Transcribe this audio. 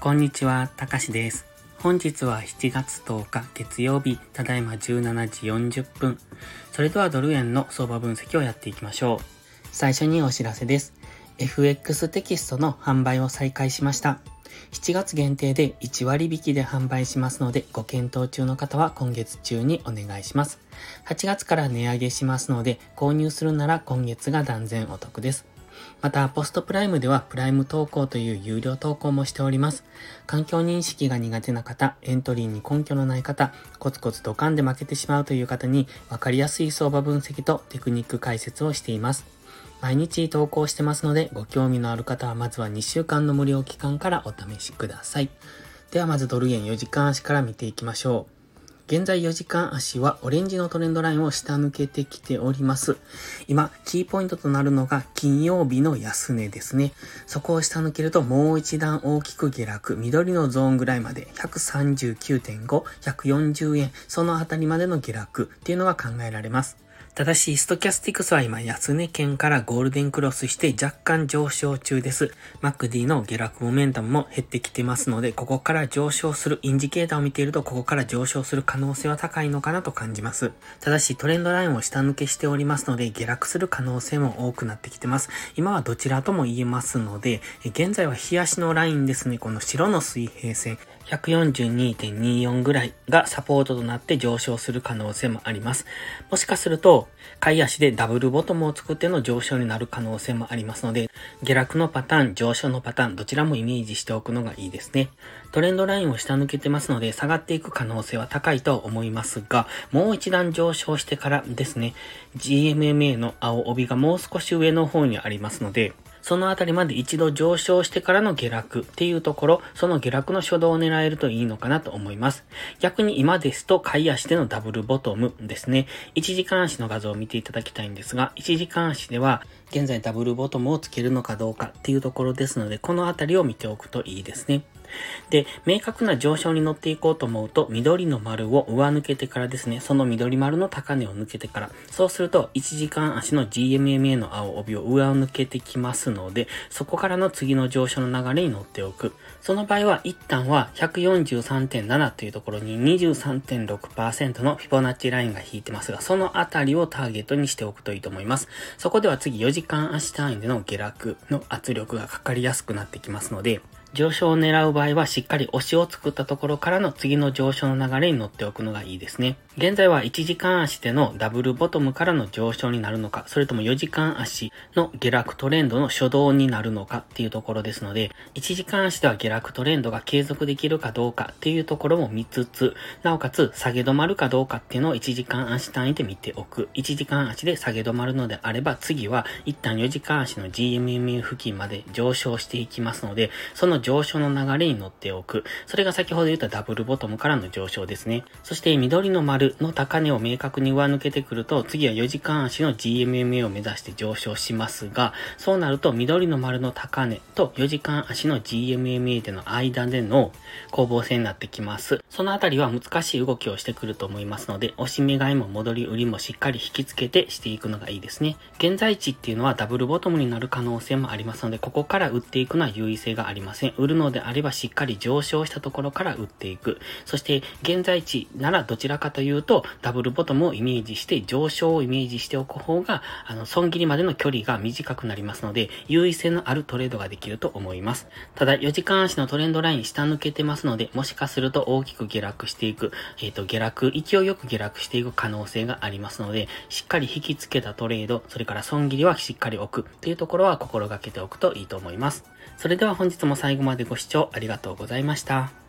こんにちは、たかしです。本日は7月10日月曜日、ただいま17時40分。それではドル円の相場分析をやっていきましょう。最初にお知らせです。FX テキストの販売を再開しました。7月限定で1割引きで販売しますので、ご検討中の方は今月中にお願いします。8月から値上げしますので、購入するなら今月が断然お得です。また、ポストプライムではプライム投稿という有料投稿もしております。環境認識が苦手な方、エントリーに根拠のない方、コツコツドカンで負けてしまうという方に分かりやすい相場分析とテクニック解説をしています。毎日投稿してますので、ご興味のある方はまずは2週間の無料期間からお試しください。ではまずドル円4時間足から見ていきましょう。現在4時間足はオレンジのトレンドラインを下抜けてきております。今、キーポイントとなるのが金曜日の安値ですね。そこを下抜けるともう一段大きく下落、緑のゾーンぐらいまで139.5、140円、そのあたりまでの下落っていうのが考えられます。ただし、ストキャスティクスは今、安値圏からゴールデンクロスして若干上昇中です。MacD の下落モメンタムも減ってきてますので、ここから上昇するインジケーターを見ていると、ここから上昇する可能性は高いのかなと感じます。ただし、トレンドラインを下抜けしておりますので、下落する可能性も多くなってきてます。今はどちらとも言えますので、現在は日足のラインですね、この白の水平線。142.24ぐらいがサポートとなって上昇する可能性もあります。もしかすると、買い足でダブルボトムを作っての上昇になる可能性もありますので、下落のパターン、上昇のパターン、どちらもイメージしておくのがいいですね。トレンドラインを下抜けてますので、下がっていく可能性は高いと思いますが、もう一段上昇してからですね、GMMA の青帯がもう少し上の方にありますので、そのあたりまで一度上昇してからの下落っていうところ、その下落の初動を狙えるといいのかなと思います。逆に今ですと、買い足でのダブルボトムですね。1時間足の画像を見ていただきたいんですが、1時間足では、現在ダブルボトムをつけるのかどうかっていうところですので、このあたりを見ておくといいですね。で、明確な上昇に乗っていこうと思うと、緑の丸を上抜けてからですね、その緑丸の高値を抜けてから、そうすると、1時間足の GMMA の青帯を上を抜けてきますので、そこからの次の上昇の流れに乗っておく。その場合は、一旦は143.7というところに23.6%のフィボナッチラインが引いてますが、そのあたりをターゲットにしておくといいと思います。そこでは次4時間足単位での下落の圧力がかかりやすくなってきますので、上昇を狙う場合はしっかり押しを作ったところからの次の上昇の流れに乗っておくのがいいですね。現在は1時間足でのダブルボトムからの上昇になるのか、それとも4時間足の下落トレンドの初動になるのかっていうところですので、1時間足では下落トレンドが継続できるかどうかっていうところも見つつ、なおかつ下げ止まるかどうかっていうのを1時間足単位で見ておく。1時間足で下げ止まるのであれば、次は一旦4時間足の GMM 付近まで上昇していきますので、その上昇の流れに乗っておく。それが先ほど言ったダブルボトムからの上昇ですね。そして緑の丸の高値を明確に上抜けてくると、次は4時間足の GMMA を目指して上昇しますが、そうなると緑の丸の高値と4時間足の GMMA での間での攻防戦になってきます。そのあたりは難しい動きをしてくると思いますので、押し目買いも戻り売りもしっかり引き付けてしていくのがいいですね。現在地っていうのはダブルボトムになる可能性もありますので、ここから売っていくのは優位性がありません。売るのであればしっかり上昇したところから打っていく。そして現在地ならどちらかというとダブルボトムをイメージして上昇をイメージしておく方があの損切りまでの距離が短くなりますので優位性のあるトレードができると思います。ただ4時間足のトレンドライン下抜けてますのでもしかすると大きく下落していく、えっ、ー、と下落、勢いよく下落していく可能性がありますのでしっかり引き付けたトレード、それから損切りはしっかり置くというところは心がけておくといいと思います。それでは本日も最後までご視聴ありがとうございました。